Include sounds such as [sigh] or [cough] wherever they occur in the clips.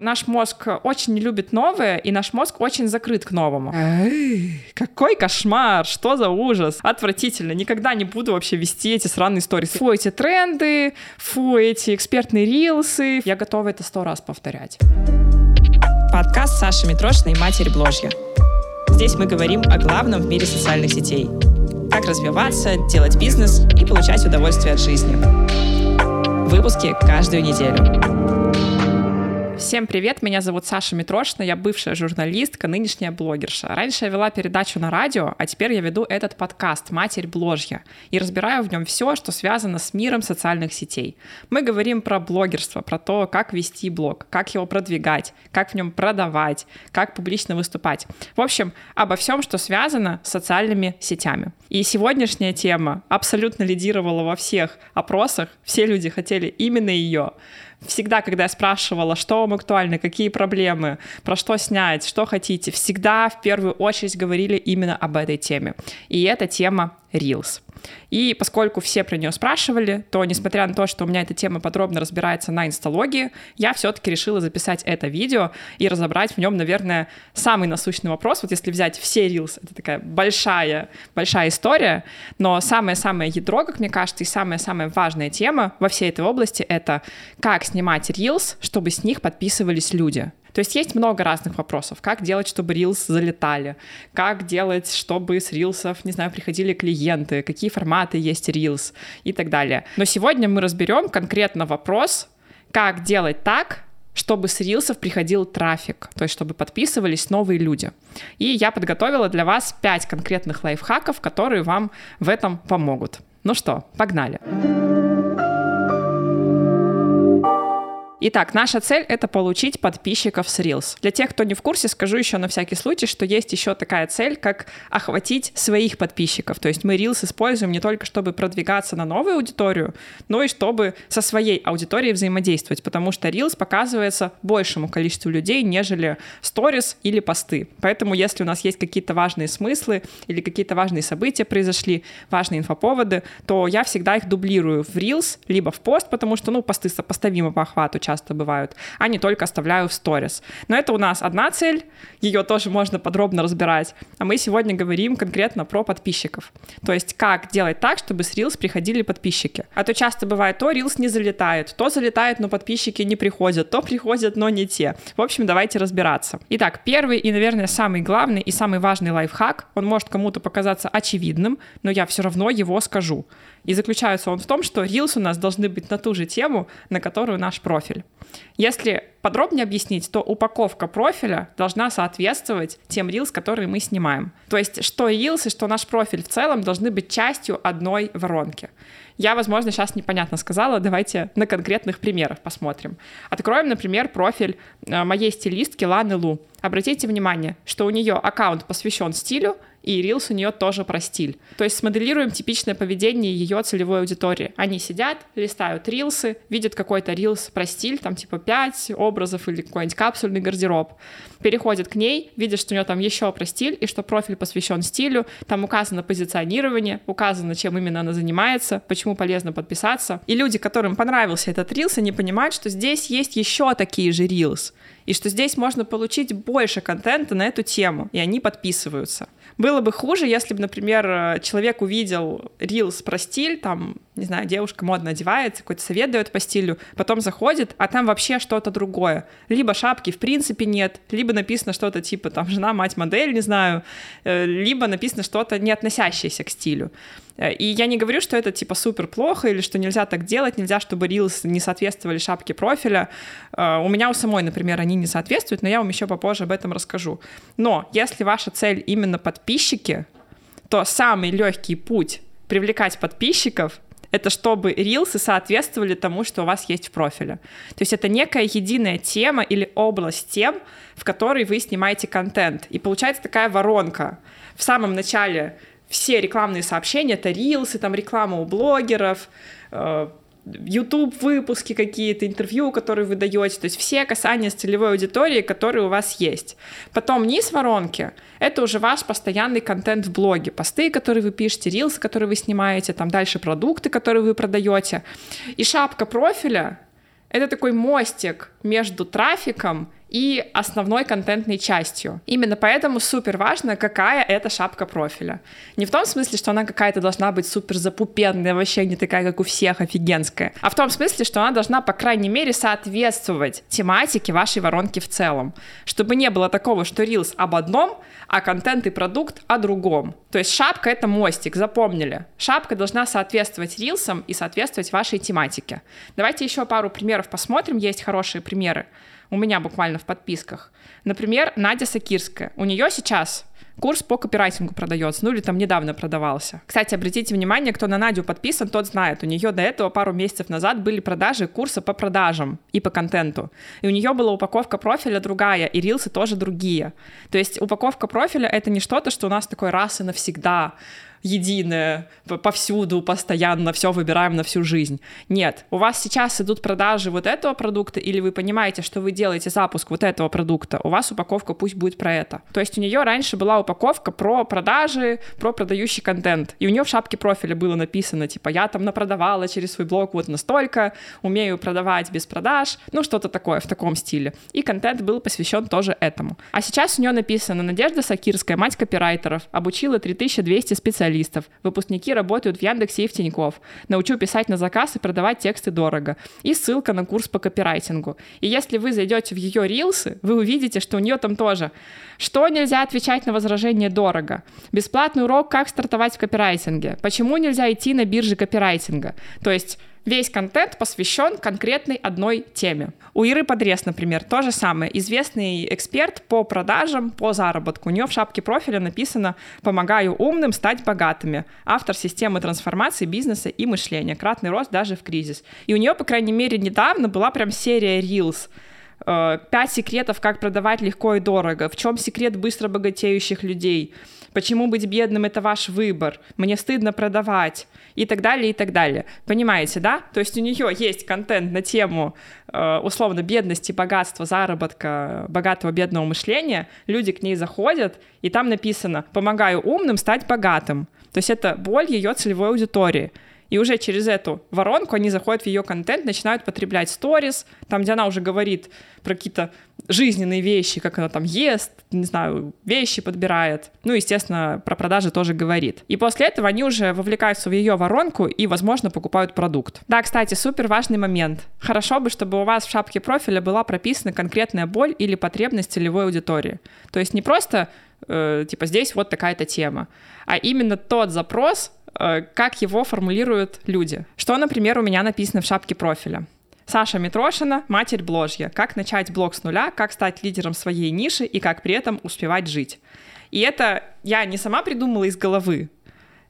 Наш мозг очень не любит новое, и наш мозг очень закрыт к новому. Эй, какой кошмар, что за ужас. Отвратительно, никогда не буду вообще вести эти сраные истории. Фу, эти тренды, фу, эти экспертные рилсы. Я готова это сто раз повторять. Подкаст Саши Митрошиной «Матерь Бложья». Здесь мы говорим о главном в мире социальных сетей. Как развиваться, делать бизнес и получать удовольствие от жизни. Выпуски каждую неделю. Всем привет, меня зовут Саша Митрошина, я бывшая журналистка, нынешняя блогерша. Раньше я вела передачу на радио, а теперь я веду этот подкаст «Матерь Бложья» и разбираю в нем все, что связано с миром социальных сетей. Мы говорим про блогерство, про то, как вести блог, как его продвигать, как в нем продавать, как публично выступать. В общем, обо всем, что связано с социальными сетями. И сегодняшняя тема абсолютно лидировала во всех опросах, все люди хотели именно ее всегда, когда я спрашивала, что вам актуально, какие проблемы, про что снять, что хотите, всегда в первую очередь говорили именно об этой теме. И эта тема Reels. И поскольку все про нее спрашивали, то, несмотря на то, что у меня эта тема подробно разбирается на инсталогии, я все-таки решила записать это видео и разобрать в нем, наверное, самый насущный вопрос. Вот если взять все Reels, это такая большая, большая история, но самое-самое ядро, как мне кажется, и самая-самая важная тема во всей этой области — это как снимать Reels, чтобы с них подписывались люди. То есть есть много разных вопросов. Как делать, чтобы Reels залетали? Как делать, чтобы с Reels, не знаю, приходили клиенты? Какие форматы есть Reels? И так далее. Но сегодня мы разберем конкретно вопрос, как делать так, чтобы с рилсов приходил трафик, то есть чтобы подписывались новые люди. И я подготовила для вас 5 конкретных лайфхаков, которые вам в этом помогут. Ну что, погнали. Итак, наша цель — это получить подписчиков с Reels. Для тех, кто не в курсе, скажу еще на всякий случай, что есть еще такая цель, как охватить своих подписчиков. То есть мы Reels используем не только, чтобы продвигаться на новую аудиторию, но и чтобы со своей аудиторией взаимодействовать, потому что Reels показывается большему количеству людей, нежели Stories или посты. Поэтому если у нас есть какие-то важные смыслы или какие-то важные события произошли, важные инфоповоды, то я всегда их дублирую в Reels, либо в пост, потому что, ну, посты сопоставимы по охвату, часто бывают, а не только оставляю в сторис. Но это у нас одна цель, ее тоже можно подробно разбирать. А мы сегодня говорим конкретно про подписчиков. То есть как делать так, чтобы с Reels приходили подписчики. А то часто бывает, то Reels не залетает, то залетает, но подписчики не приходят, то приходят, но не те. В общем, давайте разбираться. Итак, первый и, наверное, самый главный и самый важный лайфхак, он может кому-то показаться очевидным, но я все равно его скажу. И заключается он в том, что Reels у нас должны быть на ту же тему, на которую наш профиль. Если подробнее объяснить, то упаковка профиля должна соответствовать тем Reels, которые мы снимаем. То есть что Reels и что наш профиль в целом должны быть частью одной воронки. Я, возможно, сейчас непонятно сказала, давайте на конкретных примерах посмотрим. Откроем, например, профиль э, моей стилистки Ланы Лу. Обратите внимание, что у нее аккаунт посвящен стилю, и Reels у нее тоже про стиль. То есть смоделируем типичное поведение ее целевой аудитории. Они сидят, листают рилсы, видят какой-то рилс про стиль, там типа 5 образов или какой-нибудь капсульный гардероб. Переходят к ней, видят, что у нее там еще про стиль, и что профиль посвящен стилю, там указано позиционирование, указано, чем именно она занимается, почему полезно подписаться. И люди, которым понравился этот рилс, они понимают, что здесь есть еще такие же рилс, и что здесь можно получить больше контента на эту тему, и они подписываются. Было бы хуже, если бы, например, человек увидел рилс про стиль, там, не знаю, девушка модно одевается, какой-то совет дает по стилю, потом заходит, а там вообще что-то другое. Либо шапки в принципе нет, либо написано что-то типа там жена, мать, модель, не знаю, э, либо написано что-то не относящееся к стилю. Э, и я не говорю, что это типа супер плохо или что нельзя так делать, нельзя, чтобы рилс не соответствовали шапке профиля. У меня у самой, например, они не соответствуют, но я вам еще попозже об этом расскажу. Но если ваша цель именно под подписчики, то самый легкий путь привлекать подписчиков это чтобы рилсы соответствовали тому, что у вас есть в профиле. То есть это некая единая тема или область тем, в которой вы снимаете контент. И получается такая воронка. В самом начале все рекламные сообщения — это рилсы, там реклама у блогеров, э, YouTube выпуски какие-то, интервью, которые вы даете, то есть все касания с целевой аудиторией, которые у вас есть. Потом низ воронки — это уже ваш постоянный контент в блоге, посты, которые вы пишете, рилсы, которые вы снимаете, там дальше продукты, которые вы продаете. И шапка профиля Это такой мостик между трафиком и основной контентной частью. Именно поэтому супер важно, какая это шапка профиля. Не в том смысле, что она какая-то должна быть супер запупенная, вообще не такая, как у всех, офигенская, а в том смысле, что она должна, по крайней мере, соответствовать тематике вашей воронки в целом. Чтобы не было такого, что Reels об одном, а контент и продукт о другом. То есть шапка — это мостик, запомнили. Шапка должна соответствовать рилсам и соответствовать вашей тематике. Давайте еще пару примеров посмотрим, есть хорошие примеры у меня буквально в подписках. Например, Надя Сакирская. У нее сейчас курс по копирайтингу продается, ну или там недавно продавался. Кстати, обратите внимание, кто на Надю подписан, тот знает, у нее до этого пару месяцев назад были продажи курса по продажам и по контенту. И у нее была упаковка профиля другая, и рилсы тоже другие. То есть упаковка профиля — это не что-то, что у нас такой раз и навсегда единое, повсюду, постоянно, все выбираем на всю жизнь. Нет, у вас сейчас идут продажи вот этого продукта, или вы понимаете, что вы делаете запуск вот этого продукта, у вас упаковка пусть будет про это. То есть у нее раньше была упаковка про продажи, про продающий контент, и у нее в шапке профиля было написано, типа, я там напродавала через свой блог вот настолько, умею продавать без продаж, ну что-то такое в таком стиле. И контент был посвящен тоже этому. А сейчас у нее написано Надежда Сакирская, мать копирайтеров, обучила 3200 специалистов специалистов. Выпускники работают в Яндексе и в Тинькофф. Научу писать на заказ и продавать тексты дорого. И ссылка на курс по копирайтингу. И если вы зайдете в ее рилсы, вы увидите, что у нее там тоже что нельзя отвечать на возражение дорого? Бесплатный урок «Как стартовать в копирайтинге». Почему нельзя идти на бирже копирайтинга? То есть Весь контент посвящен конкретной одной теме. У Иры Подрез, например, то же самое. Известный эксперт по продажам, по заработку. У нее в шапке профиля написано «Помогаю умным стать богатыми». Автор системы трансформации бизнеса и мышления. Кратный рост даже в кризис. И у нее, по крайней мере, недавно была прям серия Reels э, пять секретов, как продавать легко и дорого, в чем секрет быстро богатеющих людей, почему быть бедным — это ваш выбор, мне стыдно продавать, и так далее, и так далее. Понимаете, да? То есть у нее есть контент на тему э, условно бедности, богатства, заработка, богатого бедного мышления, люди к ней заходят, и там написано «помогаю умным стать богатым». То есть это боль ее целевой аудитории. И уже через эту воронку они заходят в ее контент, начинают потреблять сторис, там, где она уже говорит про какие-то жизненные вещи, как она там ест, не знаю, вещи подбирает. Ну, естественно, про продажи тоже говорит. И после этого они уже вовлекаются в ее воронку и, возможно, покупают продукт. Да, кстати, супер важный момент. Хорошо бы, чтобы у вас в шапке профиля была прописана конкретная боль или потребность целевой аудитории. То есть не просто э, типа здесь вот такая-то тема, а именно тот запрос, как его формулируют люди. Что, например, у меня написано в шапке профиля. Саша Митрошина, матерь бложья. Как начать блог с нуля, как стать лидером своей ниши и как при этом успевать жить. И это я не сама придумала из головы.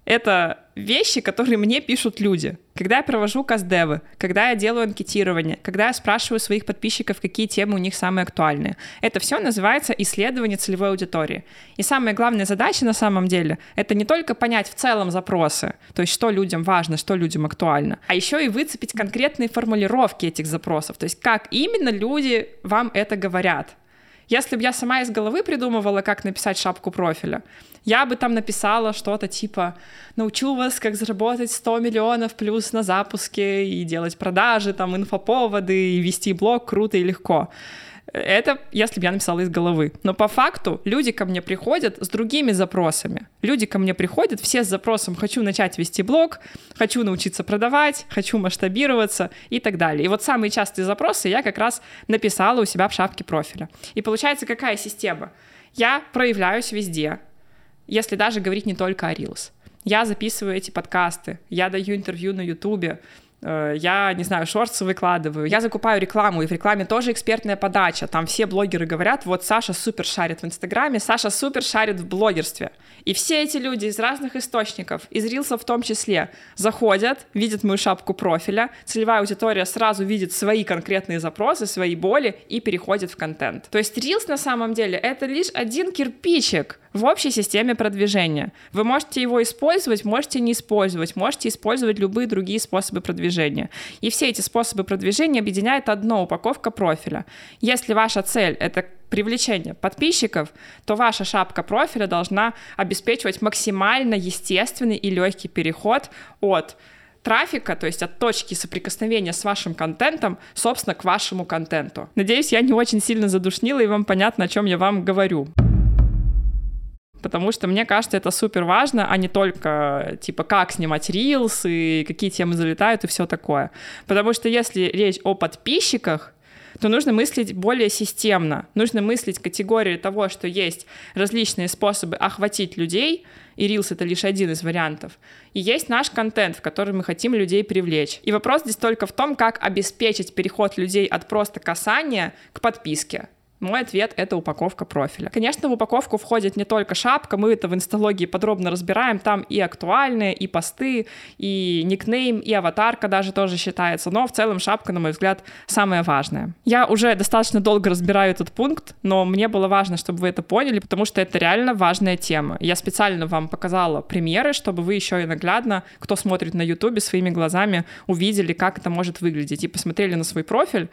Это вещи, которые мне пишут люди. Когда я провожу каздевы, когда я делаю анкетирование, когда я спрашиваю своих подписчиков, какие темы у них самые актуальные. Это все называется исследование целевой аудитории. И самая главная задача на самом деле — это не только понять в целом запросы, то есть что людям важно, что людям актуально, а еще и выцепить конкретные формулировки этих запросов, то есть как именно люди вам это говорят. Если бы я сама из головы придумывала, как написать шапку профиля, я бы там написала что-то типа «Научу вас, как заработать 100 миллионов плюс на запуске и делать продажи, там, инфоповоды, и вести блог круто и легко». Это если бы я написала из головы. Но по факту люди ко мне приходят с другими запросами. Люди ко мне приходят все с запросом «хочу начать вести блог», «хочу научиться продавать», «хочу масштабироваться» и так далее. И вот самые частые запросы я как раз написала у себя в шапке профиля. И получается какая система? Я проявляюсь везде, если даже говорить не только о Reels. Я записываю эти подкасты, я даю интервью на Ютубе, я, не знаю, шорты выкладываю, я закупаю рекламу, и в рекламе тоже экспертная подача. Там все блогеры говорят, вот Саша супер шарит в Инстаграме, Саша супер шарит в блогерстве. И все эти люди из разных источников, из Рилса в том числе, заходят, видят мою шапку профиля, целевая аудитория сразу видит свои конкретные запросы, свои боли и переходит в контент. То есть Рилс на самом деле это лишь один кирпичик в общей системе продвижения. Вы можете его использовать, можете не использовать, можете использовать любые другие способы продвижения. И все эти способы продвижения объединяет одно упаковка профиля. Если ваша цель — это привлечение подписчиков, то ваша шапка профиля должна обеспечивать максимально естественный и легкий переход от трафика, то есть от точки соприкосновения с вашим контентом, собственно, к вашему контенту. Надеюсь, я не очень сильно задушнила, и вам понятно, о чем я вам говорю. Потому что мне кажется, это супер важно, а не только типа как снимать рилс и какие темы залетают и все такое. Потому что если речь о подписчиках, то нужно мыслить более системно. Нужно мыслить категории того, что есть различные способы охватить людей, и Reels — это лишь один из вариантов. И есть наш контент, в который мы хотим людей привлечь. И вопрос здесь только в том, как обеспечить переход людей от просто касания к подписке. Мой ответ — это упаковка профиля. Конечно, в упаковку входит не только шапка, мы это в инсталогии подробно разбираем, там и актуальные, и посты, и никнейм, и аватарка даже тоже считается, но в целом шапка, на мой взгляд, самое важное. Я уже достаточно долго разбираю этот пункт, но мне было важно, чтобы вы это поняли, потому что это реально важная тема. Я специально вам показала примеры, чтобы вы еще и наглядно, кто смотрит на ютубе, своими глазами увидели, как это может выглядеть, и посмотрели на свой профиль,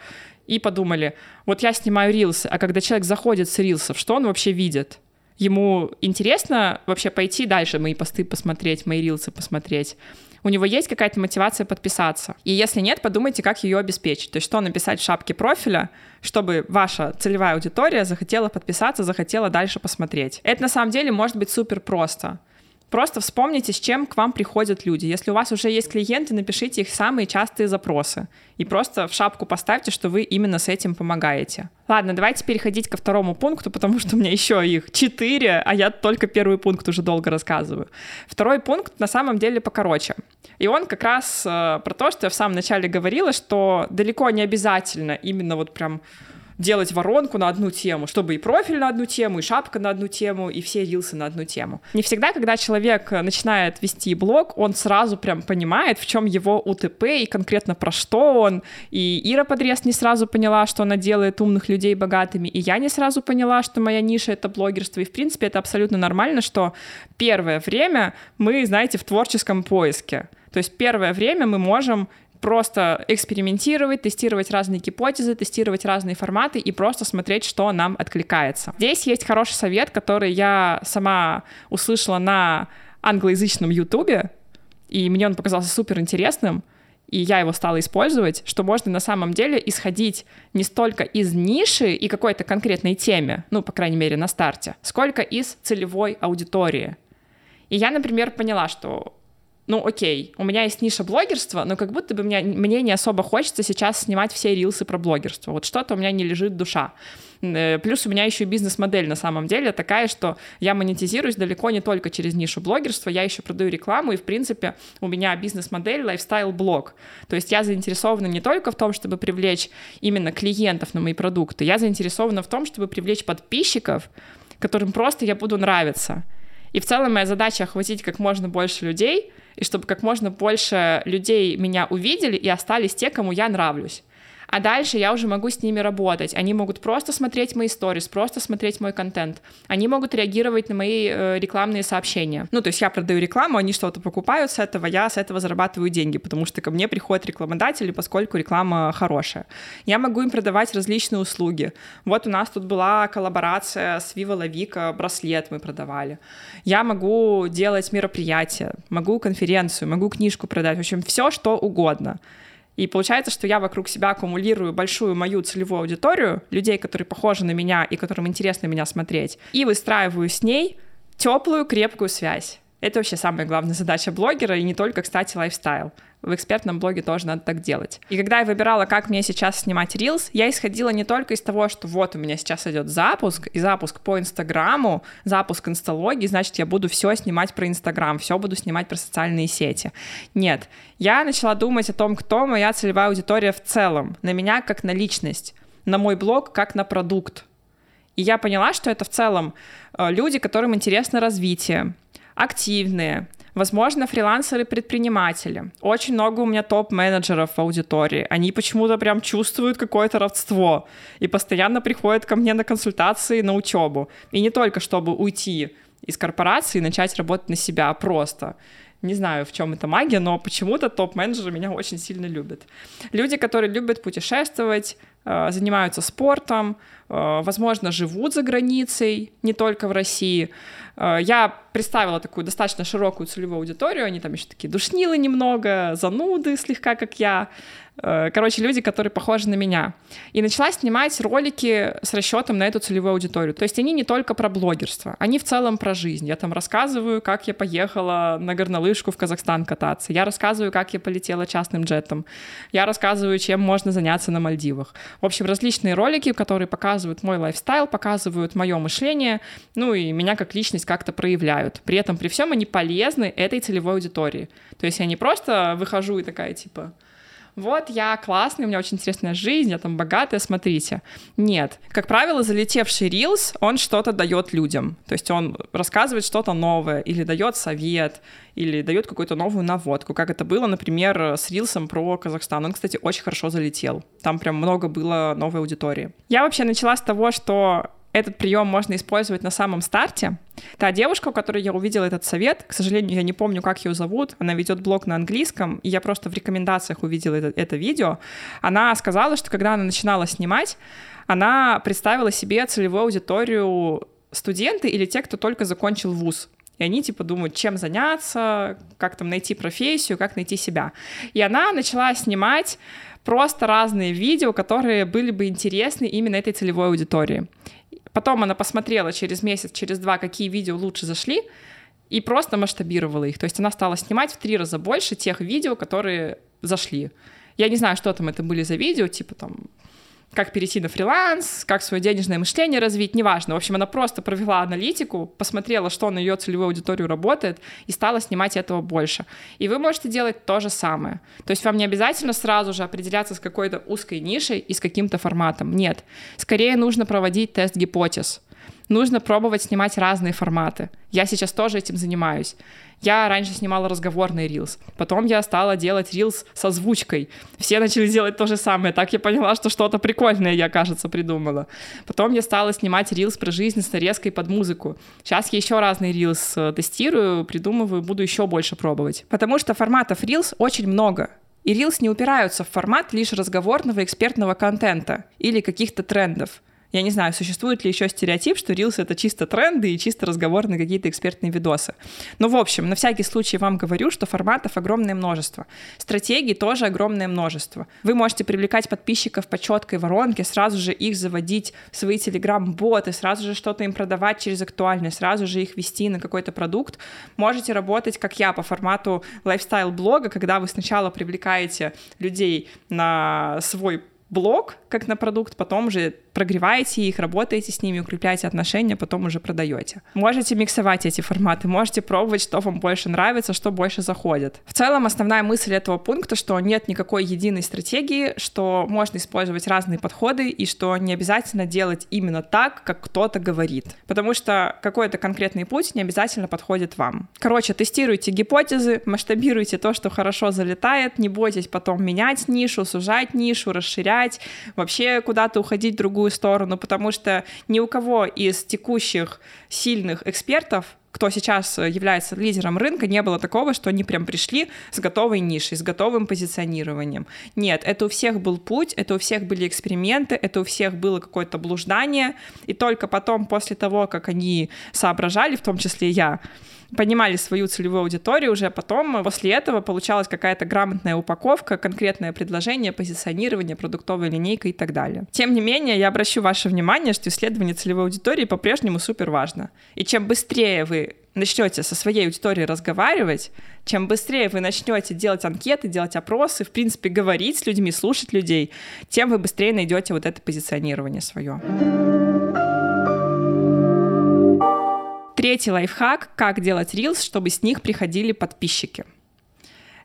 и подумали, вот я снимаю рилсы, а когда человек заходит с рилсов, что он вообще видит? Ему интересно вообще пойти дальше мои посты посмотреть, мои рилсы посмотреть? У него есть какая-то мотивация подписаться? И если нет, подумайте, как ее обеспечить. То есть что написать в шапке профиля, чтобы ваша целевая аудитория захотела подписаться, захотела дальше посмотреть. Это на самом деле может быть супер просто. Просто вспомните, с чем к вам приходят люди. Если у вас уже есть клиенты, напишите их самые частые запросы. И просто в шапку поставьте, что вы именно с этим помогаете. Ладно, давайте переходить ко второму пункту, потому что у меня еще их четыре, а я только первый пункт уже долго рассказываю. Второй пункт на самом деле покороче. И он как раз э, про то, что я в самом начале говорила, что далеко не обязательно именно вот прям делать воронку на одну тему, чтобы и профиль на одну тему, и шапка на одну тему, и все рилсы на одну тему. Не всегда, когда человек начинает вести блог, он сразу прям понимает, в чем его УТП и конкретно про что он. И Ира Подрез не сразу поняла, что она делает умных людей богатыми, и я не сразу поняла, что моя ниша — это блогерство. И, в принципе, это абсолютно нормально, что первое время мы, знаете, в творческом поиске. То есть первое время мы можем просто экспериментировать, тестировать разные гипотезы, тестировать разные форматы и просто смотреть, что нам откликается. Здесь есть хороший совет, который я сама услышала на англоязычном ютубе, и мне он показался супер интересным, и я его стала использовать, что можно на самом деле исходить не столько из ниши и какой-то конкретной теме, ну, по крайней мере, на старте, сколько из целевой аудитории. И я, например, поняла, что ну окей, у меня есть ниша блогерства, но как будто бы мне, мне не особо хочется сейчас снимать все рилсы про блогерство. Вот что-то у меня не лежит душа. Э, плюс у меня еще бизнес-модель на самом деле такая, что я монетизируюсь далеко не только через нишу блогерства, я еще продаю рекламу, и в принципе у меня бизнес-модель лайфстайл-блог. То есть я заинтересована не только в том, чтобы привлечь именно клиентов на мои продукты, я заинтересована в том, чтобы привлечь подписчиков, которым просто я буду нравиться. И в целом моя задача охватить как можно больше людей — и чтобы как можно больше людей меня увидели и остались те, кому я нравлюсь. А дальше я уже могу с ними работать. Они могут просто смотреть мои сторис, просто смотреть мой контент. Они могут реагировать на мои э, рекламные сообщения. Ну, то есть я продаю рекламу, они что-то покупают с этого, я с этого зарабатываю деньги, потому что ко мне приходят рекламодатели, поскольку реклама хорошая. Я могу им продавать различные услуги. Вот у нас тут была коллаборация с Viva La Vica, браслет мы продавали. Я могу делать мероприятия, могу конференцию, могу книжку продать, в общем, все, что угодно. И получается, что я вокруг себя аккумулирую большую мою целевую аудиторию, людей, которые похожи на меня и которым интересно меня смотреть, и выстраиваю с ней теплую, крепкую связь. Это вообще самая главная задача блогера, и не только, кстати, лайфстайл в экспертном блоге тоже надо так делать. И когда я выбирала, как мне сейчас снимать Reels, я исходила не только из того, что вот у меня сейчас идет запуск, и запуск по Инстаграму, запуск инсталогии, значит, я буду все снимать про Инстаграм, все буду снимать про социальные сети. Нет, я начала думать о том, кто моя целевая аудитория в целом, на меня как на личность, на мой блог как на продукт. И я поняла, что это в целом э, люди, которым интересно развитие, активные, Возможно, фрилансеры-предприниматели. Очень много у меня топ-менеджеров в аудитории. Они почему-то прям чувствуют какое-то родство и постоянно приходят ко мне на консультации, на учебу. И не только чтобы уйти из корпорации и начать работать на себя, а просто. Не знаю, в чем это магия, но почему-то топ-менеджеры меня очень сильно любят. Люди, которые любят путешествовать, занимаются спортом, э, возможно, живут за границей, не только в России. Э, я представила такую достаточно широкую целевую аудиторию, они там еще такие душнилы немного, зануды слегка, как я. Э, короче, люди, которые похожи на меня. И начала снимать ролики с расчетом на эту целевую аудиторию. То есть они не только про блогерство, они в целом про жизнь. Я там рассказываю, как я поехала на горнолыжку в Казахстан кататься. Я рассказываю, как я полетела частным джетом. Я рассказываю, чем можно заняться на Мальдивах. В общем, различные ролики, которые показывают мой лайфстайл, показывают мое мышление, ну и меня как личность как-то проявляют. При этом, при всем, они полезны этой целевой аудитории. То есть я не просто выхожу и такая, типа, вот я классный, у меня очень интересная жизнь, я там богатая, смотрите. Нет. Как правило, залетевший рилс, он что-то дает людям. То есть он рассказывает что-то новое, или дает совет, или дает какую-то новую наводку, как это было, например, с рилсом про Казахстан. Он, кстати, очень хорошо залетел. Там прям много было новой аудитории. Я вообще начала с того, что этот прием можно использовать на самом старте. Та девушка, у которой я увидела этот совет, к сожалению, я не помню, как ее зовут, она ведет блог на английском, и я просто в рекомендациях увидела это, это видео. Она сказала, что когда она начинала снимать, она представила себе целевую аудиторию студенты или те, кто только закончил вуз. И они типа думают, чем заняться, как там найти профессию, как найти себя. И она начала снимать просто разные видео, которые были бы интересны именно этой целевой аудитории. Потом она посмотрела через месяц, через два, какие видео лучше зашли, и просто масштабировала их. То есть она стала снимать в три раза больше тех видео, которые зашли. Я не знаю, что там это были за видео, типа там как перейти на фриланс, как свое денежное мышление развить, неважно. В общем, она просто провела аналитику, посмотрела, что на ее целевую аудиторию работает, и стала снимать этого больше. И вы можете делать то же самое. То есть вам не обязательно сразу же определяться с какой-то узкой нишей и с каким-то форматом. Нет. Скорее нужно проводить тест гипотез нужно пробовать снимать разные форматы. Я сейчас тоже этим занимаюсь. Я раньше снимала разговорный рилс, потом я стала делать рилс с озвучкой. Все начали делать то же самое. Так я поняла, что что-то прикольное я, кажется, придумала. Потом я стала снимать рилс про жизнь с нарезкой под музыку. Сейчас я еще разные рилс э, тестирую, придумываю, буду еще больше пробовать. Потому что форматов рилс очень много. И рилс не упираются в формат лишь разговорного экспертного контента или каких-то трендов. Я не знаю, существует ли еще стереотип, что Reels — это чисто тренды и чисто разговорные какие-то экспертные видосы. Но, в общем, на всякий случай вам говорю, что форматов огромное множество. Стратегий тоже огромное множество. Вы можете привлекать подписчиков по четкой воронке, сразу же их заводить в свои телеграм-боты, сразу же что-то им продавать через актуальность, сразу же их вести на какой-то продукт. Можете работать, как я, по формату лайфстайл-блога, когда вы сначала привлекаете людей на свой блог, как на продукт, потом же прогреваете их, работаете с ними, укрепляете отношения, потом уже продаете. Можете миксовать эти форматы, можете пробовать, что вам больше нравится, что больше заходит. В целом, основная мысль этого пункта, что нет никакой единой стратегии, что можно использовать разные подходы и что не обязательно делать именно так, как кто-то говорит. Потому что какой-то конкретный путь не обязательно подходит вам. Короче, тестируйте гипотезы, масштабируйте то, что хорошо залетает, не бойтесь потом менять нишу, сужать нишу, расширять, вообще куда-то уходить в другую сторону, потому что ни у кого из текущих сильных экспертов кто сейчас является лидером рынка, не было такого, что они прям пришли с готовой нишей, с готовым позиционированием. Нет, это у всех был путь, это у всех были эксперименты, это у всех было какое-то блуждание, и только потом, после того, как они соображали, в том числе я, понимали свою целевую аудиторию уже потом, после этого получалась какая-то грамотная упаковка, конкретное предложение, позиционирование, продуктовая линейка и так далее. Тем не менее, я обращу ваше внимание, что исследование целевой аудитории по-прежнему супер важно. И чем быстрее вы начнете со своей аудиторией разговаривать, чем быстрее вы начнете делать анкеты, делать опросы, в принципе, говорить с людьми, слушать людей, тем вы быстрее найдете вот это позиционирование свое. Третий лайфхак — как делать рилс, чтобы с них приходили подписчики.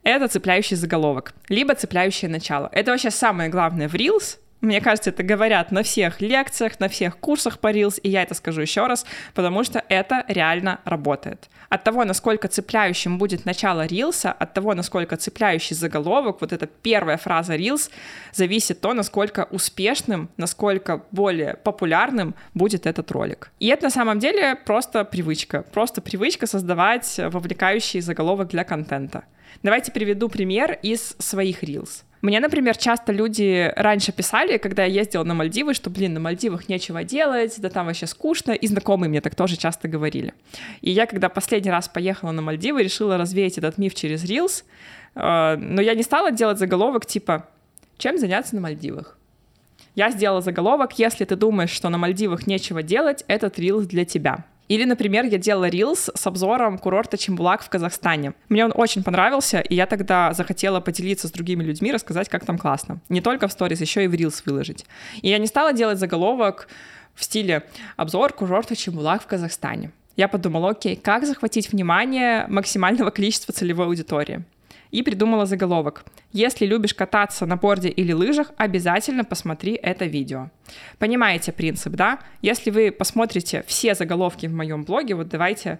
Это цепляющий заголовок, либо цепляющее начало. Это вообще самое главное в Reels, мне кажется, это говорят на всех лекциях, на всех курсах по Reels, и я это скажу еще раз, потому что это реально работает. От того, насколько цепляющим будет начало Рилса, от того, насколько цепляющий заголовок, вот эта первая фраза Reels, зависит то, насколько успешным, насколько более популярным будет этот ролик. И это на самом деле просто привычка, просто привычка создавать вовлекающий заголовок для контента. Давайте приведу пример из своих Reels. Мне, например, часто люди раньше писали, когда я ездила на Мальдивы, что, блин, на Мальдивах нечего делать, да там вообще скучно, и знакомые мне так тоже часто говорили. И я, когда последний раз поехала на Мальдивы, решила развеять этот миф через Reels, э, но я не стала делать заголовок типа «Чем заняться на Мальдивах?». Я сделала заголовок «Если ты думаешь, что на Мальдивах нечего делать, этот Reels для тебя». Или, например, я делала рилс с обзором курорта Чембулак в Казахстане. Мне он очень понравился, и я тогда захотела поделиться с другими людьми, рассказать, как там классно. Не только в сторис, еще и в рилс выложить. И я не стала делать заголовок в стиле «Обзор курорта Чембулак в Казахстане». Я подумала, окей, как захватить внимание максимального [laughs] количества целевой аудитории? И придумала заголовок. Если любишь кататься на борде или лыжах, обязательно посмотри это видео. Понимаете принцип, да? Если вы посмотрите все заголовки в моем блоге, вот давайте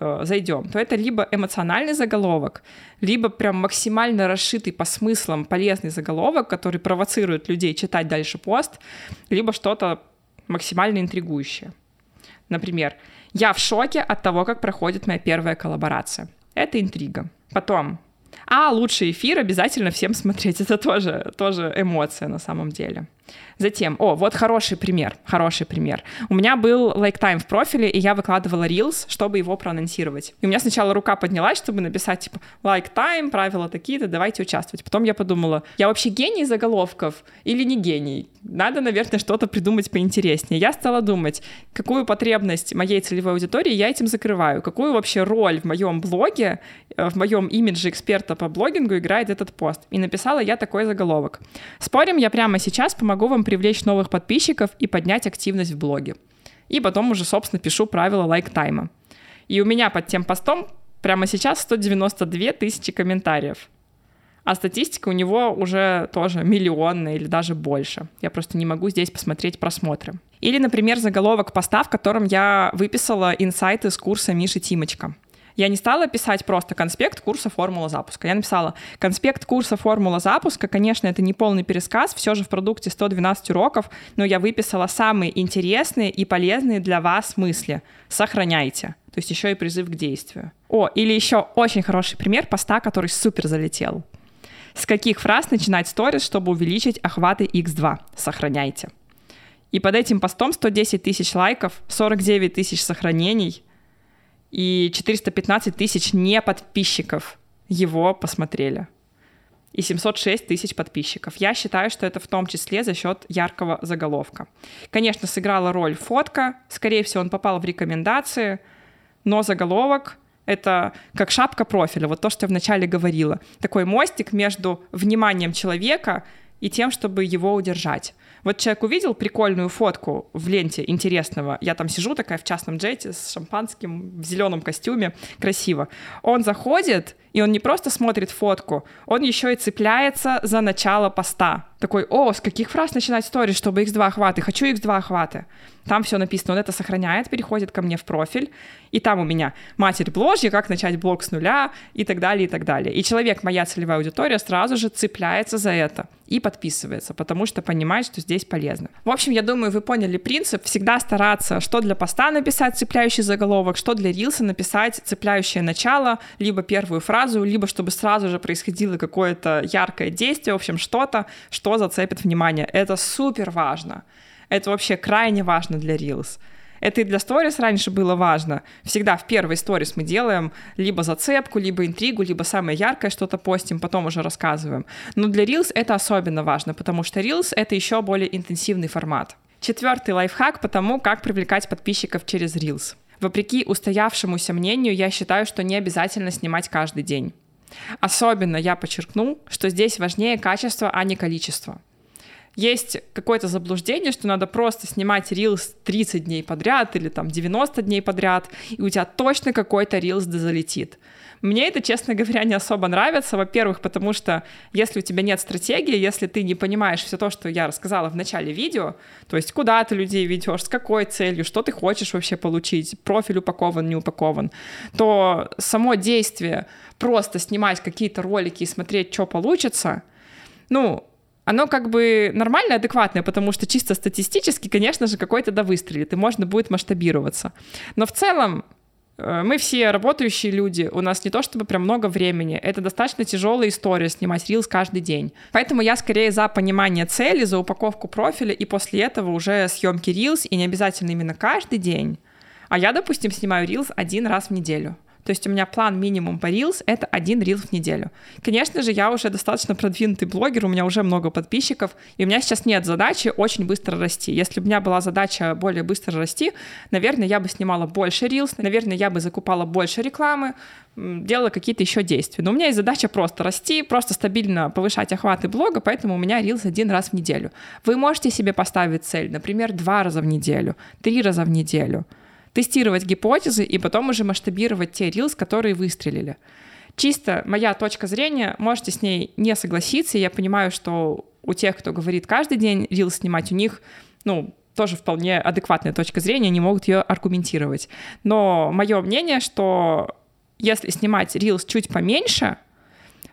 э, зайдем, то это либо эмоциональный заголовок, либо прям максимально расшитый по смыслам полезный заголовок, который провоцирует людей читать дальше пост, либо что-то максимально интригующее. Например, я в шоке от того, как проходит моя первая коллаборация. Это интрига. Потом, а лучший эфир обязательно всем смотреть. [laughs] Это тоже, тоже эмоция на самом деле. Затем, о, вот хороший пример, хороший пример. У меня был like time в профиле, и я выкладывала Reels, чтобы его проанонсировать. И у меня сначала рука поднялась, чтобы написать, типа, like time, правила такие-то, давайте участвовать. Потом я подумала, я вообще гений заголовков или не гений? Надо, наверное, что-то придумать поинтереснее. Я стала думать, какую потребность моей целевой аудитории я этим закрываю, какую вообще роль в моем блоге, э, в моем имидже эксперта по блогингу играет этот пост. И написала я такой заголовок. Спорим, я прямо сейчас помогу вам привлечь новых подписчиков и поднять активность в блоге. И потом уже, собственно, пишу правила лайк-тайма. И у меня под тем постом прямо сейчас 192 тысячи комментариев. А статистика у него уже тоже миллионная или даже больше. Я просто не могу здесь посмотреть просмотры. Или, например, заголовок поста, в котором я выписала инсайты с курса Миши Тимочка. Я не стала писать просто конспект курса формула запуска. Я написала конспект курса формула запуска. Конечно, это не полный пересказ, все же в продукте 112 уроков, но я выписала самые интересные и полезные для вас мысли. Сохраняйте. То есть еще и призыв к действию. О, или еще очень хороший пример поста, который супер залетел. С каких фраз начинать сторис, чтобы увеличить охваты X2? Сохраняйте. И под этим постом 110 тысяч лайков, 49 тысяч сохранений — и 415 тысяч не подписчиков его посмотрели. И 706 тысяч подписчиков. Я считаю, что это в том числе за счет яркого заголовка. Конечно, сыграла роль фотка, скорее всего, он попал в рекомендации, но заголовок — это как шапка профиля, вот то, что я вначале говорила. Такой мостик между вниманием человека и тем, чтобы его удержать. Вот человек увидел прикольную фотку в ленте интересного, я там сижу такая в частном джете с шампанским в зеленом костюме, красиво. Он заходит, и он не просто смотрит фотку, он еще и цепляется за начало поста. Такой, о, с каких фраз начинать сторис, чтобы x2 охваты? Хочу x2 охваты. Там все написано, он это сохраняет, переходит ко мне в профиль, и там у меня матерь бложья, как начать блог с нуля, и так далее, и так далее. И человек, моя целевая аудитория, сразу же цепляется за это и подписывается, потому что понимает, что здесь полезно. В общем, я думаю, вы поняли принцип. Всегда стараться, что для поста написать цепляющий заголовок, что для рилса написать цепляющее начало, либо первую фразу, либо чтобы сразу же происходило какое-то яркое действие, в общем, что-то, что зацепит внимание. Это супер важно. Это вообще крайне важно для Reels. Это и для сторис раньше было важно. Всегда в первой сторис мы делаем либо зацепку, либо интригу, либо самое яркое что-то постим, потом уже рассказываем. Но для Reels это особенно важно, потому что Reels — это еще более интенсивный формат. Четвертый лайфхак по тому, как привлекать подписчиков через Reels. Вопреки устоявшемуся мнению, я считаю, что не обязательно снимать каждый день. Особенно я подчеркну, что здесь важнее качество, а не количество есть какое-то заблуждение, что надо просто снимать рилс 30 дней подряд или там 90 дней подряд, и у тебя точно какой-то рилс да залетит. Мне это, честно говоря, не особо нравится. Во-первых, потому что если у тебя нет стратегии, если ты не понимаешь все то, что я рассказала в начале видео, то есть куда ты людей ведешь, с какой целью, что ты хочешь вообще получить, профиль упакован, не упакован, то само действие просто снимать какие-то ролики и смотреть, что получится, ну, оно как бы нормальное, адекватное, потому что чисто статистически, конечно же, какой-то да выстрелит, и можно будет масштабироваться. Но в целом мы все работающие люди, у нас не то чтобы прям много времени, это достаточно тяжелая история снимать рилс каждый день. Поэтому я скорее за понимание цели, за упаковку профиля и после этого уже съемки рилс, и не обязательно именно каждый день. А я, допустим, снимаю рилс один раз в неделю. То есть у меня план минимум по Reels — это один Reels в неделю. Конечно же, я уже достаточно продвинутый блогер, у меня уже много подписчиков, и у меня сейчас нет задачи очень быстро расти. Если бы у меня была задача более быстро расти, наверное, я бы снимала больше Reels, наверное, я бы закупала больше рекламы, делала какие-то еще действия. Но у меня есть задача просто расти, просто стабильно повышать охваты блога, поэтому у меня Reels один раз в неделю. Вы можете себе поставить цель, например, два раза в неделю, три раза в неделю — тестировать гипотезы и потом уже масштабировать те рилс, которые выстрелили. Чисто моя точка зрения, можете с ней не согласиться, я понимаю, что у тех, кто говорит каждый день рилс снимать, у них, ну, тоже вполне адекватная точка зрения, они могут ее аргументировать. Но мое мнение, что если снимать рилс чуть поменьше,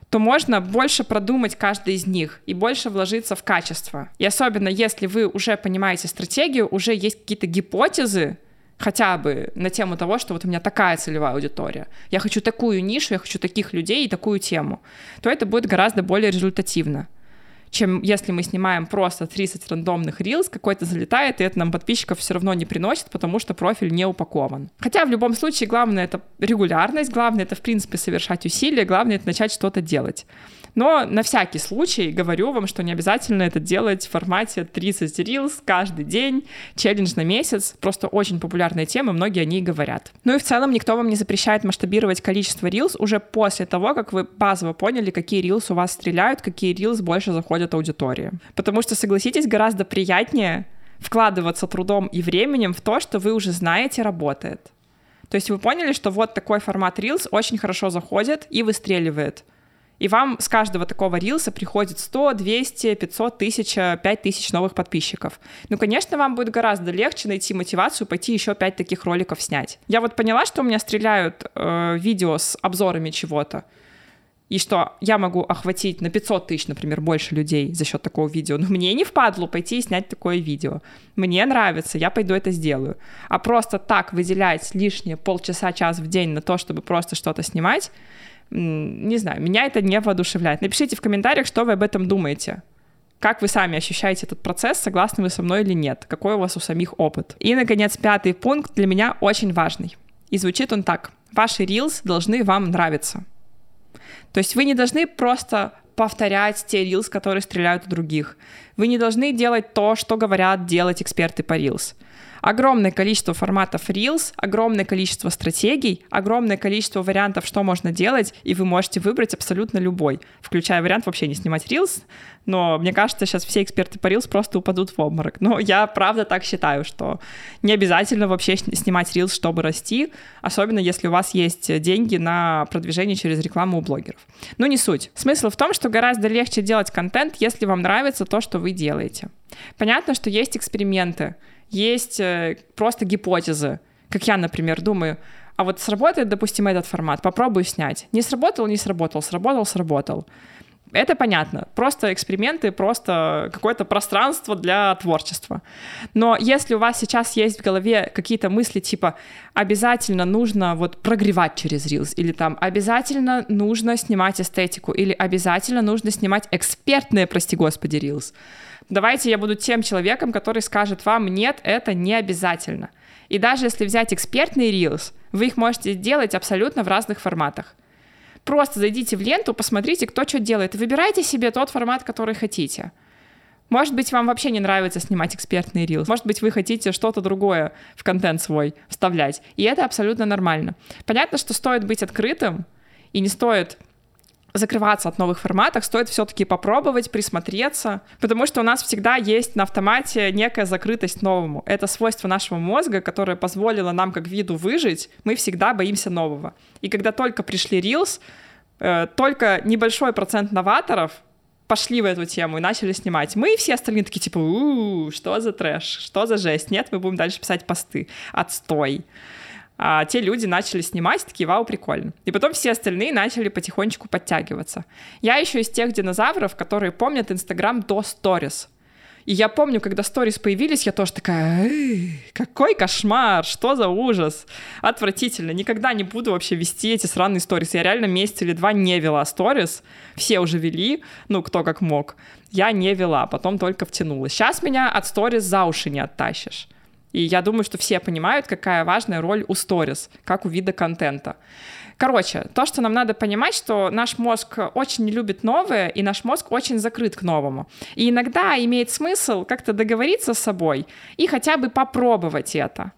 то можно больше продумать каждый из них и больше вложиться в качество. И особенно если вы уже понимаете стратегию, уже есть какие-то гипотезы, хотя бы на тему того, что вот у меня такая целевая аудитория, я хочу такую нишу, я хочу таких людей и такую тему, то это будет гораздо более результативно чем если мы снимаем просто 30 рандомных рилс, какой-то залетает, и это нам подписчиков все равно не приносит, потому что профиль не упакован. Хотя в любом случае главное это регулярность, главное это в принципе совершать усилия, главное это начать что-то делать. Но на всякий случай говорю вам, что не обязательно это делать в формате 30 reels каждый день, челлендж на месяц. Просто очень популярная тема, многие о ней говорят. Ну и в целом никто вам не запрещает масштабировать количество reels уже после того, как вы базово поняли, какие reels у вас стреляют, какие reels больше заходят аудитории. Потому что, согласитесь, гораздо приятнее вкладываться трудом и временем в то, что вы уже знаете работает. То есть вы поняли, что вот такой формат Reels очень хорошо заходит и выстреливает и вам с каждого такого рилса приходит 100, 200, 500, 1000, 5000 новых подписчиков. Ну, конечно, вам будет гораздо легче найти мотивацию пойти еще 5 таких роликов снять. Я вот поняла, что у меня стреляют э, видео с обзорами чего-то, и что я могу охватить на 500 тысяч, например, больше людей за счет такого видео. Но мне не впадло пойти и снять такое видео. Мне нравится, я пойду это сделаю. А просто так выделять лишние полчаса-час в день на то, чтобы просто что-то снимать, не знаю, меня это не воодушевляет. Напишите в комментариях, что вы об этом думаете. Как вы сами ощущаете этот процесс, согласны вы со мной или нет? Какой у вас у самих опыт? И, наконец, пятый пункт для меня очень важный. И звучит он так. Ваши reels должны вам нравиться. То есть вы не должны просто повторять те reels, которые стреляют у других. Вы не должны делать то, что говорят делать эксперты по reels огромное количество форматов Reels, огромное количество стратегий, огромное количество вариантов, что можно делать, и вы можете выбрать абсолютно любой, включая вариант вообще не снимать Reels, но мне кажется, сейчас все эксперты по Reels просто упадут в обморок. Но я правда так считаю, что не обязательно вообще снимать Reels, чтобы расти, особенно если у вас есть деньги на продвижение через рекламу у блогеров. Но не суть. Смысл в том, что гораздо легче делать контент, если вам нравится то, что вы делаете. Понятно, что есть эксперименты, есть э, просто гипотезы. Как я, например, думаю, а вот сработает, допустим, этот формат, попробую снять. Не сработал, не сработал, сработал, сработал. Это понятно. Просто эксперименты, просто какое-то пространство для творчества. Но если у вас сейчас есть в голове какие-то мысли типа обязательно нужно вот прогревать через Reels, или там обязательно нужно снимать эстетику, или обязательно нужно снимать экспертные, прости господи, Reels, давайте я буду тем человеком, который скажет вам, нет, это не обязательно. И даже если взять экспертный Reels, вы их можете делать абсолютно в разных форматах. Просто зайдите в ленту, посмотрите, кто что делает, выбирайте себе тот формат, который хотите. Может быть, вам вообще не нравится снимать экспертный рилс. Может быть, вы хотите что-то другое в контент свой вставлять. И это абсолютно нормально. Понятно, что стоит быть открытым, и не стоит закрываться от новых форматов, стоит все-таки попробовать, присмотреться, потому что у нас всегда есть на автомате некая закрытость новому. Это свойство нашего мозга, которое позволило нам как виду выжить, мы всегда боимся нового. И когда только пришли Reels, э, только небольшой процент новаторов пошли в эту тему и начали снимать. Мы и все остальные такие, типа, у что за трэш, что за жесть? Нет, мы будем дальше писать посты. Отстой а те люди начали снимать, такие, вау, прикольно. И потом все остальные начали потихонечку подтягиваться. Я еще из тех динозавров, которые помнят Инстаграм до сторис. И я помню, когда сторис появились, я тоже такая, какой кошмар, что за ужас, отвратительно, никогда не буду вообще вести эти сраные сторис. Я реально месяц или два не вела сторис, все уже вели, ну, кто как мог. Я не вела, потом только втянула. Сейчас меня от сторис за уши не оттащишь. И я думаю, что все понимают, какая важная роль у сторис, как у вида контента. Короче, то, что нам надо понимать, что наш мозг очень не любит новое, и наш мозг очень закрыт к новому. И иногда имеет смысл как-то договориться с собой и хотя бы попробовать это.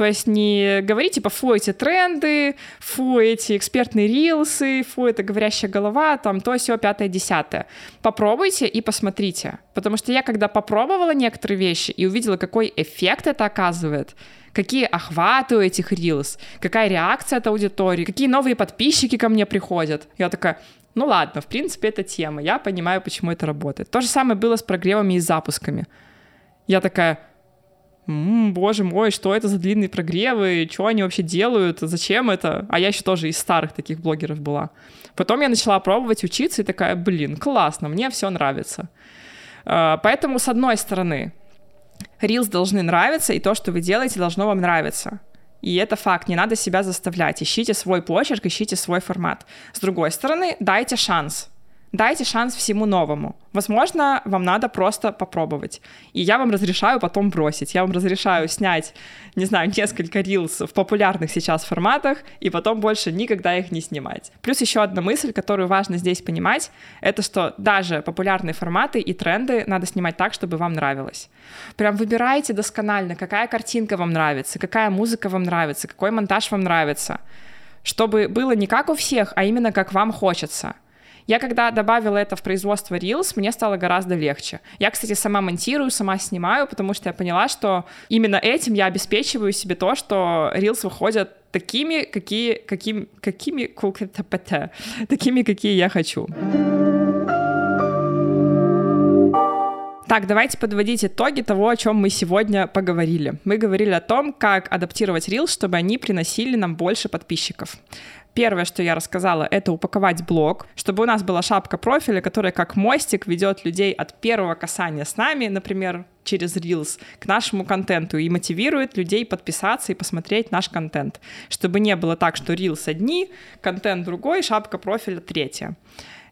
То есть не говорить, типа, фу, эти тренды, фу, эти экспертные рилсы, фу, это говорящая голова, там, то, все, пятое, десятое. Попробуйте и посмотрите. Потому что я, когда попробовала некоторые вещи и увидела, какой эффект это оказывает, какие охваты у этих рилс, какая реакция от аудитории, какие новые подписчики ко мне приходят. Я такая, ну ладно, в принципе, это тема, я понимаю, почему это работает. То же самое было с прогревами и запусками. Я такая, м-м, боже мой, что это за длинные прогревы, что они вообще делают, зачем это? А я еще тоже из старых таких блогеров была. Потом я начала пробовать учиться и такая, блин, классно, мне все нравится. А, поэтому, с одной стороны, Reels должны нравиться, и то, что вы делаете, должно вам нравиться. И это факт, не надо себя заставлять. Ищите свой почерк, ищите свой формат. С другой стороны, дайте шанс. Дайте шанс всему новому. Возможно, вам надо просто попробовать. И я вам разрешаю потом бросить. Я вам разрешаю снять, не знаю, несколько рилс в популярных сейчас форматах, и потом больше никогда их не снимать. Плюс еще одна мысль, которую важно здесь понимать, это что даже популярные форматы и тренды надо снимать так, чтобы вам нравилось. Прям выбирайте досконально, какая картинка вам нравится, какая музыка вам нравится, какой монтаж вам нравится. Чтобы было не как у всех, а именно как вам хочется — я когда добавила это в производство Reels, мне стало гораздо легче. Я, кстати, сама монтирую, сама снимаю, потому что я поняла, что именно этим я обеспечиваю себе то, что Reels выходят такими, какие, какими, какими, такими, какие я хочу. Так, давайте подводить итоги того, о чем мы сегодня поговорили. Мы говорили о том, как адаптировать Reels, чтобы они приносили нам больше подписчиков. Первое, что я рассказала, это упаковать блог, чтобы у нас была шапка профиля, которая как мостик ведет людей от первого касания с нами, например, через Reels к нашему контенту и мотивирует людей подписаться и посмотреть наш контент, чтобы не было так, что Reels одни, контент другой, шапка профиля третья.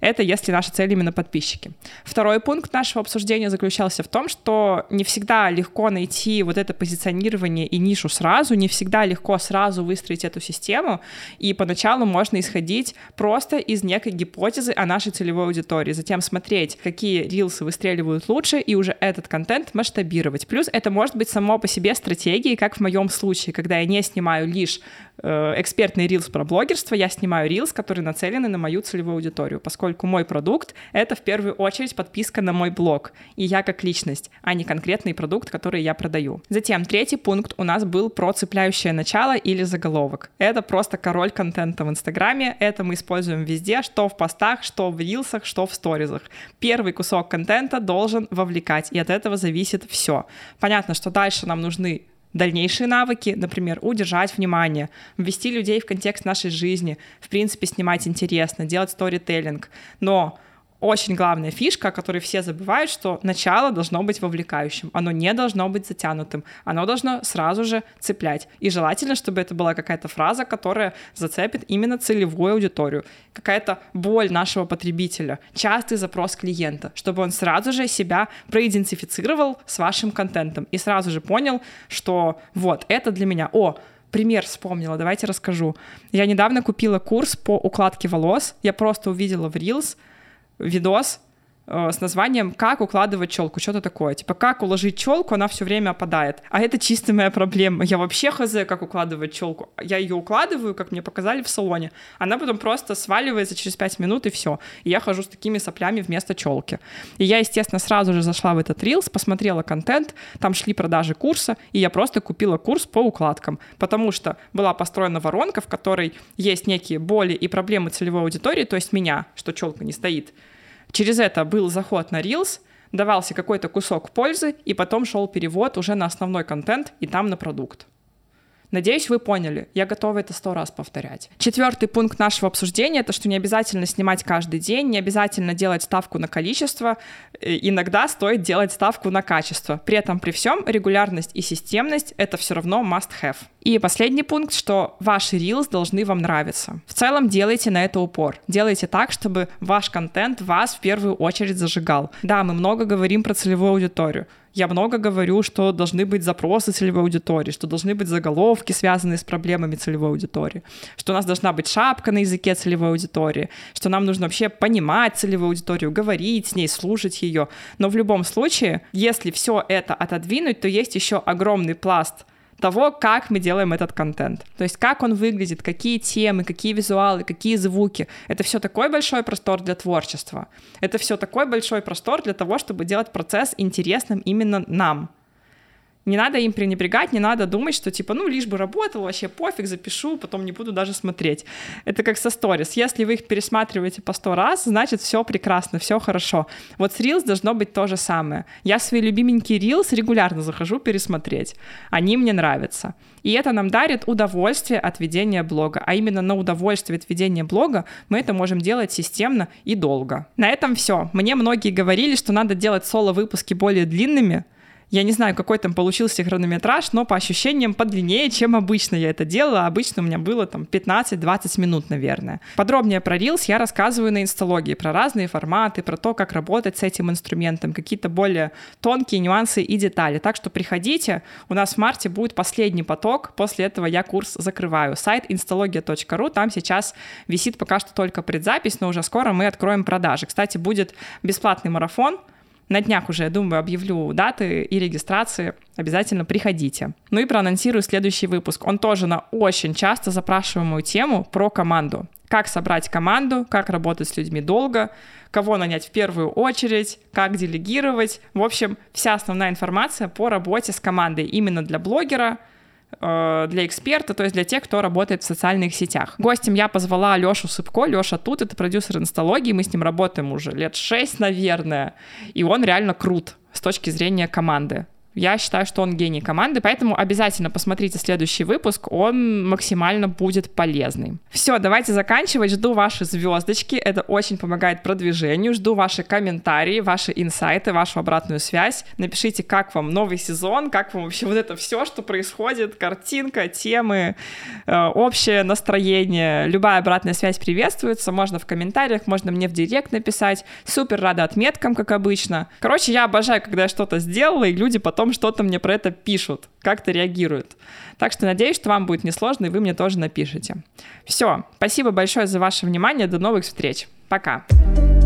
Это если наша цель именно подписчики. Второй пункт нашего обсуждения заключался в том, что не всегда легко найти вот это позиционирование и нишу сразу, не всегда легко сразу выстроить эту систему, и поначалу можно исходить просто из некой гипотезы о нашей целевой аудитории, затем смотреть, какие рилсы выстреливают лучше, и уже этот контент масштабировать. Плюс это может быть само по себе стратегией, как в моем случае, когда я не снимаю лишь экспертный рилс про блогерство, я снимаю рилс, которые нацелены на мою целевую аудиторию, поскольку мой продукт — это в первую очередь подписка на мой блог, и я как личность, а не конкретный продукт, который я продаю. Затем третий пункт у нас был про цепляющее начало или заголовок. Это просто король контента в Инстаграме, это мы используем везде, что в постах, что в рилсах, что в сторизах. Первый кусок контента должен вовлекать, и от этого зависит все. Понятно, что дальше нам нужны дальнейшие навыки, например, удержать внимание, ввести людей в контекст нашей жизни, в принципе, снимать интересно, делать сторителлинг. Но очень главная фишка, о которой все забывают, что начало должно быть вовлекающим, оно не должно быть затянутым, оно должно сразу же цеплять. И желательно, чтобы это была какая-то фраза, которая зацепит именно целевую аудиторию, какая-то боль нашего потребителя, частый запрос клиента, чтобы он сразу же себя проидентифицировал с вашим контентом и сразу же понял, что вот, это для меня, о, пример вспомнила, давайте расскажу. Я недавно купила курс по укладке волос, я просто увидела в Reels, видос э, с названием «Как укладывать челку», что-то такое. Типа, как уложить челку, она все время опадает. А это чисто моя проблема. Я вообще хз, как укладывать челку. Я ее укладываю, как мне показали в салоне. Она потом просто сваливается через 5 минут, и все. И я хожу с такими соплями вместо челки. И я, естественно, сразу же зашла в этот рилс, посмотрела контент, там шли продажи курса, и я просто купила курс по укладкам. Потому что была построена воронка, в которой есть некие боли и проблемы целевой аудитории, то есть меня, что челка не стоит, Через это был заход на Reels, давался какой-то кусок пользы, и потом шел перевод уже на основной контент и там на продукт. Надеюсь, вы поняли. Я готова это сто раз повторять. Четвертый пункт нашего обсуждения — это что не обязательно снимать каждый день, не обязательно делать ставку на количество. Э, иногда стоит делать ставку на качество. При этом, при всем, регулярность и системность — это все равно must-have. И последний пункт, что ваши reels должны вам нравиться. В целом делайте на это упор. Делайте так, чтобы ваш контент вас в первую очередь зажигал. Да, мы много говорим про целевую аудиторию, я много говорю, что должны быть запросы целевой аудитории, что должны быть заголовки, связанные с проблемами целевой аудитории, что у нас должна быть шапка на языке целевой аудитории, что нам нужно вообще понимать целевую аудиторию, говорить с ней, слушать ее. Но в любом случае, если все это отодвинуть, то есть еще огромный пласт того, как мы делаем этот контент. То есть как он выглядит, какие темы, какие визуалы, какие звуки. Это все такой большой простор для творчества. Это все такой большой простор для того, чтобы делать процесс интересным именно нам. Не надо им пренебрегать, не надо думать, что типа, ну, лишь бы работал, вообще пофиг, запишу, потом не буду даже смотреть. Это как со сторис. Если вы их пересматриваете по сто раз, значит, все прекрасно, все хорошо. Вот с Reels должно быть то же самое. Я свои любименькие Reels регулярно захожу пересмотреть. Они мне нравятся. И это нам дарит удовольствие от ведения блога. А именно на удовольствие от ведения блога мы это можем делать системно и долго. На этом все. Мне многие говорили, что надо делать соло-выпуски более длинными, я не знаю, какой там получился хронометраж, но по ощущениям подлиннее, чем обычно я это делала. Обычно у меня было там 15-20 минут, наверное. Подробнее про Reels я рассказываю на инсталогии, про разные форматы, про то, как работать с этим инструментом, какие-то более тонкие нюансы и детали. Так что приходите, у нас в марте будет последний поток, после этого я курс закрываю. Сайт instalogia.ru, там сейчас висит пока что только предзапись, но уже скоро мы откроем продажи. Кстати, будет бесплатный марафон, на днях уже, я думаю, объявлю даты и регистрации. Обязательно приходите. Ну и проанонсирую следующий выпуск. Он тоже на очень часто запрашиваемую тему про команду. Как собрать команду, как работать с людьми долго, кого нанять в первую очередь, как делегировать. В общем, вся основная информация по работе с командой именно для блогера — для эксперта, то есть для тех, кто работает в социальных сетях. Гостем я позвала Лешу Сыпко. Леша тут, это продюсер инсталогии, мы с ним работаем уже лет шесть, наверное, и он реально крут с точки зрения команды. Я считаю, что он гений команды, поэтому обязательно посмотрите следующий выпуск, он максимально будет полезный. Все, давайте заканчивать. Жду ваши звездочки, это очень помогает продвижению. Жду ваши комментарии, ваши инсайты, вашу обратную связь. Напишите, как вам новый сезон, как вам вообще вот это все, что происходит, картинка, темы, э, общее настроение. Любая обратная связь приветствуется, можно в комментариях, можно мне в директ написать. Супер рада отметкам, как обычно. Короче, я обожаю, когда я что-то сделала, и люди потом потом что-то мне про это пишут, как-то реагируют. Так что надеюсь, что вам будет несложно, и вы мне тоже напишите. Все, спасибо большое за ваше внимание, до новых встреч. Пока. Пока.